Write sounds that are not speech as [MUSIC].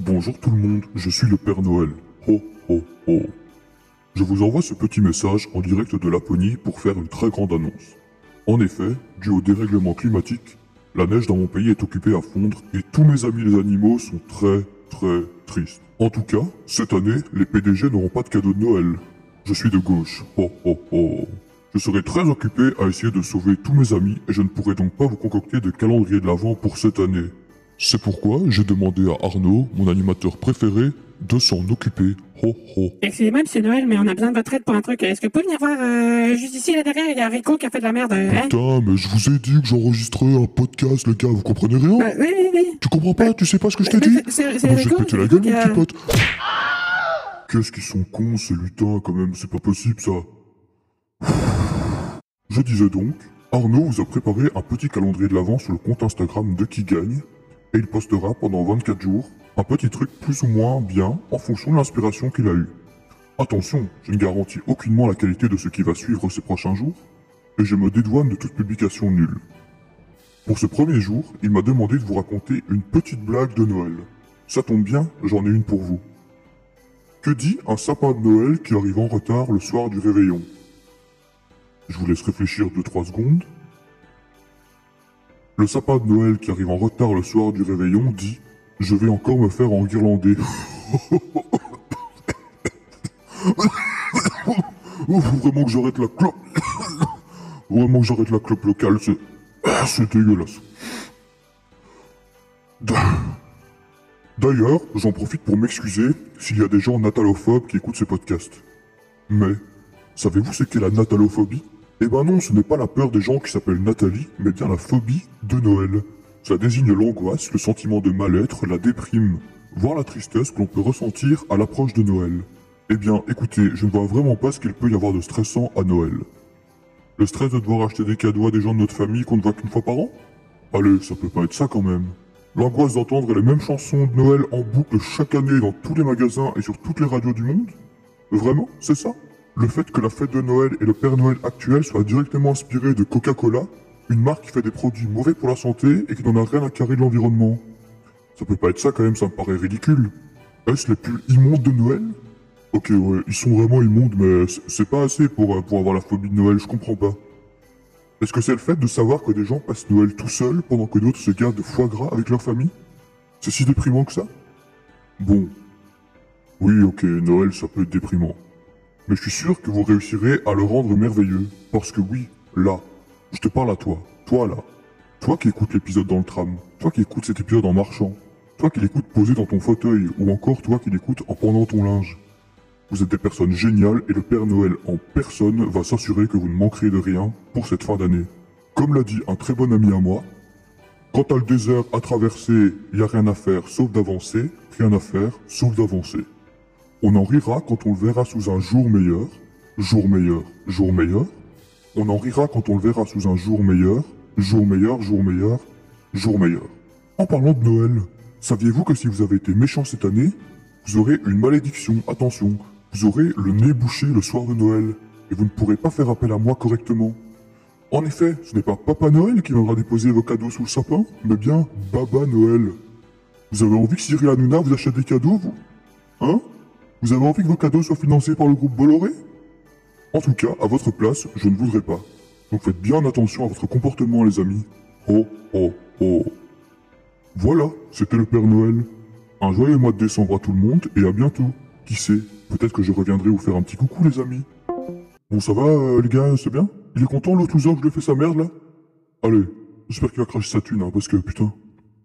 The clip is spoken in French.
Bonjour tout le monde, je suis le Père Noël. Ho ho ho. Je vous envoie ce petit message en direct de Laponie pour faire une très grande annonce. En effet, dû au dérèglement climatique, la neige dans mon pays est occupée à fondre et tous mes amis les animaux sont très très tristes. En tout cas, cette année, les PDG n'auront pas de cadeau de Noël. Je suis de gauche. Ho ho ho. Je serai très occupé à essayer de sauver tous mes amis et je ne pourrai donc pas vous concocter de calendrier de l'Avent pour cette année. C'est pourquoi j'ai demandé à Arnaud, mon animateur préféré, de s'en occuper. Ho ho. Excusez-moi, monsieur Noël, mais on a besoin de votre aide pour un truc. Est-ce que vous pouvez venir voir euh, juste ici, là derrière, il y a Rico qui a fait de la merde. euh, hein? Putain, mais je vous ai dit que j'enregistrais un podcast, les gars, vous comprenez rien? Bah, oui, oui, oui. Tu comprends pas? Tu sais pas ce que je t'ai Mais dit? c'est- c'est Ah bah, Je vais Rico, te péter la gueule, qui mon a- petit pote Qu'est-ce qu'ils sont cons, ces lutins, quand même, c'est pas possible, ça Je disais donc, Arnaud vous a préparé un petit calendrier de l'avant sur le compte Instagram de Qui Gagne, et il postera pendant 24 jours un petit truc plus ou moins bien en fonction de l'inspiration qu'il a eue. Attention, je ne garantis aucunement la qualité de ce qui va suivre ces prochains jours, et je me dédouane de toute publication nulle. Pour ce premier jour, il m'a demandé de vous raconter une petite blague de Noël. Ça tombe bien, j'en ai une pour vous. Que dit un sapin de Noël qui arrive en retard le soir du réveillon? Je vous laisse réfléchir 2-3 secondes. Le sapin de Noël qui arrive en retard le soir du réveillon dit Je vais encore me faire enguirlander. [LAUGHS] Vraiment que j'arrête la clope. [LAUGHS] Vraiment que j'arrête la clope locale, c'est. [COUGHS] C'est dégueulasse. D'a- D'ailleurs, j'en profite pour m'excuser s'il y a des gens natalophobes qui écoutent ce podcast. Mais, savez-vous ce qu'est la natalophobie Eh ben non, ce n'est pas la peur des gens qui s'appellent Nathalie, mais bien la phobie de Noël. Ça désigne l'angoisse, le sentiment de mal-être, la déprime, voire la tristesse que l'on peut ressentir à l'approche de Noël. Eh bien, écoutez, je ne vois vraiment pas ce qu'il peut y avoir de stressant à Noël. Le stress de devoir acheter des cadeaux à des gens de notre famille qu'on ne voit qu'une fois par an? Allez, ça peut pas être ça quand même. L'angoisse d'entendre les mêmes chansons de Noël en boucle chaque année dans tous les magasins et sur toutes les radios du monde? Vraiment, c'est ça? Le fait que la fête de Noël et le Père Noël actuel soient directement inspirés de Coca-Cola, une marque qui fait des produits mauvais pour la santé et qui n'en a rien à carrer de l'environnement. Ça peut pas être ça quand même, ça me paraît ridicule. Est-ce les plus immondes de Noël? Ok, ouais, ils sont vraiment immondes, mais c'est pas assez pour, euh, pour avoir la phobie de Noël, je comprends pas. Est-ce que c'est le fait de savoir que des gens passent Noël tout seuls pendant que d'autres se gardent de foie gras avec leur famille? C'est si déprimant que ça? Bon. Oui, ok, Noël, ça peut être déprimant. Mais je suis sûr que vous réussirez à le rendre merveilleux. Parce que oui, là, je te parle à toi. Toi là. Toi qui écoutes l'épisode dans le tram. Toi qui écoutes cet épisode en marchant. Toi qui l'écoutes posé dans ton fauteuil. Ou encore toi qui l'écoutes en pendant ton linge. Vous êtes des personnes géniales et le Père Noël en personne va s'assurer que vous ne manquerez de rien pour cette fin d'année. Comme l'a dit un très bon ami à moi, quand t'as le désert à traverser, y a rien à faire sauf d'avancer, rien à faire sauf d'avancer. On en rira quand on le verra sous un jour meilleur, jour meilleur, jour meilleur. On en rira quand on le verra sous un jour meilleur, jour meilleur, jour meilleur, jour meilleur. En parlant de Noël, saviez-vous que si vous avez été méchant cette année, vous aurez une malédiction, attention, vous aurez le nez bouché le soir de Noël, et vous ne pourrez pas faire appel à moi correctement. En effet, ce n'est pas Papa Noël qui viendra déposer vos cadeaux sous le sapin, mais bien Baba Noël. Vous avez envie que Cyril Hanouna vous achète des cadeaux, vous? Hein? Vous avez envie que vos cadeaux soient financés par le groupe Bolloré? En tout cas, à votre place, je ne voudrais pas. Donc faites bien attention à votre comportement, les amis. Oh, oh, oh. Voilà, c'était le Père Noël. Un joyeux mois de décembre à tout le monde et à bientôt. Qui sait, peut-être que je reviendrai vous faire un petit coucou, les amis. Bon, ça va, euh, les gars, c'est bien? Il est content, l'autre loser, que je lui ai fait sa merde, là? Allez, j'espère qu'il va cracher sa thune, hein, parce que, putain,